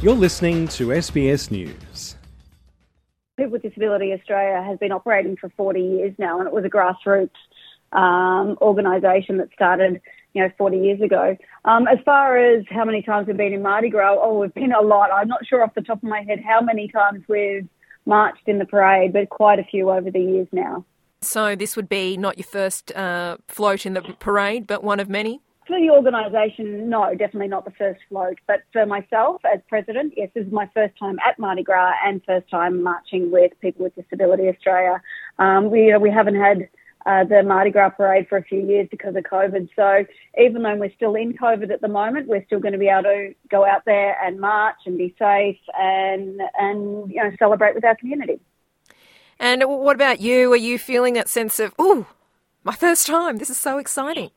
You're listening to SBS News. People with Disability Australia has been operating for 40 years now, and it was a grassroots um, organisation that started, you know, 40 years ago. Um, as far as how many times we've been in Mardi Gras, oh, we've been a lot. I'm not sure off the top of my head how many times we've marched in the parade, but quite a few over the years now. So this would be not your first uh, float in the parade, but one of many? For the organisation, no, definitely not the first float. But for myself as president, yes, this is my first time at Mardi Gras and first time marching with People with Disability Australia. Um, we, we haven't had uh, the Mardi Gras parade for a few years because of COVID. So even though we're still in COVID at the moment, we're still going to be able to go out there and march and be safe and and you know celebrate with our community. And what about you? Are you feeling that sense of, oh, my first time? This is so exciting.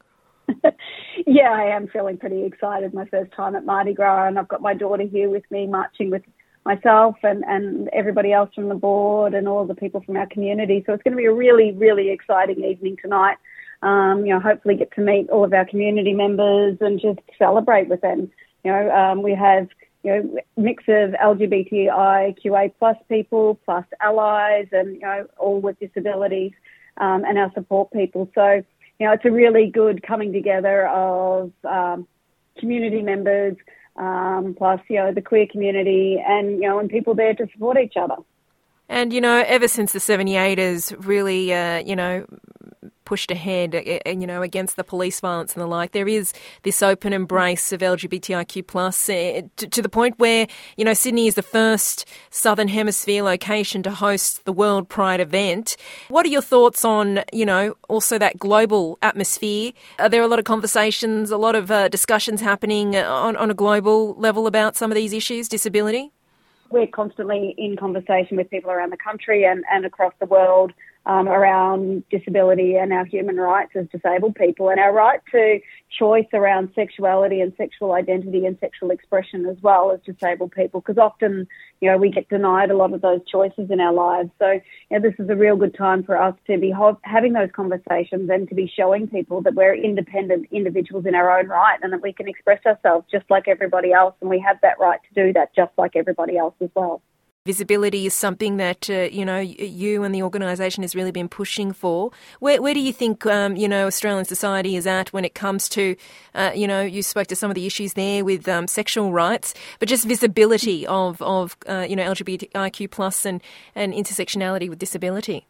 yeah, I am feeling pretty excited. My first time at Mardi Gras, and I've got my daughter here with me, marching with myself and, and everybody else from the board and all the people from our community. So it's going to be a really, really exciting evening tonight. Um, you know, hopefully get to meet all of our community members and just celebrate with them. You know, um, we have you know mix of LGBTIQA plus people plus allies and you know all with disabilities um, and our support people. So you know, it's a really good coming together of um, community members, um, plus, you know, the queer community and, you know, and people there to support each other. And, you know, ever since the 78ers really, uh, you know, pushed ahead, uh, uh, you know, against the police violence and the like. There is this open embrace of LGBTIQ plus uh, to, the point where you know Sydney is the first Southern Hemisphere location to host the World Pride event. What are your thoughts on you know also that global atmosphere? Are there a lot of conversations, a lot of uh, discussions happening on, on a global level about some of these issues, disability? We're constantly in conversation with people around the country and, and across the world um, around disability and our human rights as disabled people and our right to choice around sexuality and sexual identity and sexual expression as well as disabled people because often you know we get denied a lot of those choices in our lives. So you know, this is a real good time for us to be ho- having those conversations and to be showing people that we're independent individuals in our own right and that we can express ourselves just like everybody else and we have that right to do that just like everybody else as well Visibility is something that uh, you know you and the organisation has really been pushing for. Where, where do you think um, you know Australian society is at when it comes to uh, you know you spoke to some of the issues there with um, sexual rights, but just visibility of of uh, you know LGBTIQ plus and and intersectionality with disability.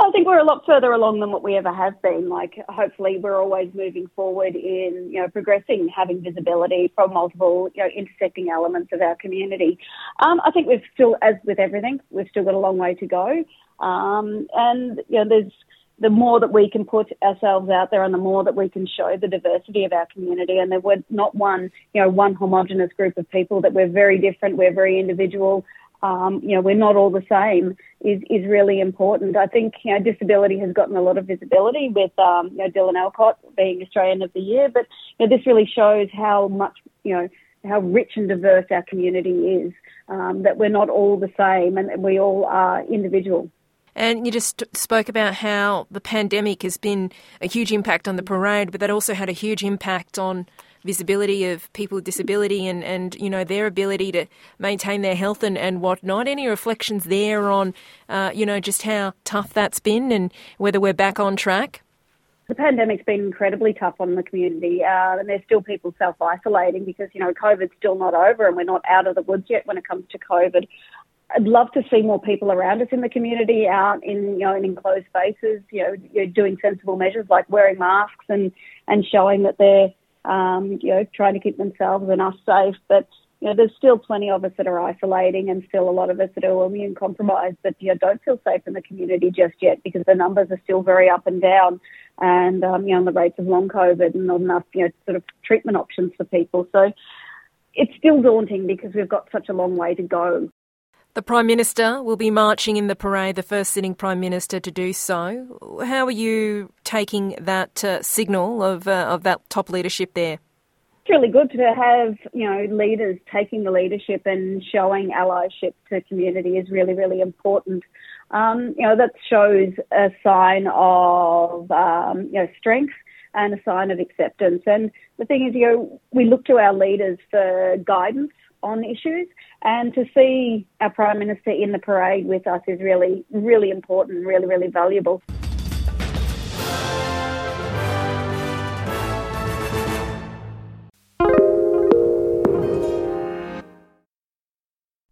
I think we're a lot further along than what we ever have been. Like, hopefully, we're always moving forward in, you know, progressing, having visibility from multiple, you know, intersecting elements of our community. Um, I think we've still, as with everything, we've still got a long way to go. Um, and, you know, there's the more that we can put ourselves out there and the more that we can show the diversity of our community and that we're not one, you know, one homogenous group of people, that we're very different, we're very individual, um, you know, we're not all the same is, is really important. I think, you know, disability has gotten a lot of visibility with, um, you know, Dylan Alcott being Australian of the Year, but, you know, this really shows how much, you know, how rich and diverse our community is, um, that we're not all the same and that we all are individual. And you just spoke about how the pandemic has been a huge impact on the parade, but that also had a huge impact on visibility of people with disability and, and you know their ability to maintain their health and, and whatnot. Any reflections there on uh, you know just how tough that's been and whether we're back on track? The pandemic's been incredibly tough on the community, uh, and there's still people self isolating because you know COVID's still not over, and we're not out of the woods yet when it comes to COVID. I'd love to see more people around us in the community out in you know in enclosed spaces, you know, doing sensible measures like wearing masks and and showing that they're um, you know, trying to keep themselves and us safe. But you know, there's still plenty of us that are isolating and still a lot of us that are immune compromised that you know, don't feel safe in the community just yet because the numbers are still very up and down and um, you know, the rates of long COVID and not enough, you know, sort of treatment options for people. So it's still daunting because we've got such a long way to go. The Prime Minister will be marching in the parade, the first sitting Prime Minister to do so. How are you taking that uh, signal of, uh, of that top leadership there? It's really good to have, you know, leaders taking the leadership and showing allyship to community is really, really important. Um, you know, that shows a sign of, um, you know, strength and a sign of acceptance. And the thing is, you know, we look to our leaders for guidance on issues. And to see our Prime Minister in the parade with us is really, really important, really, really valuable.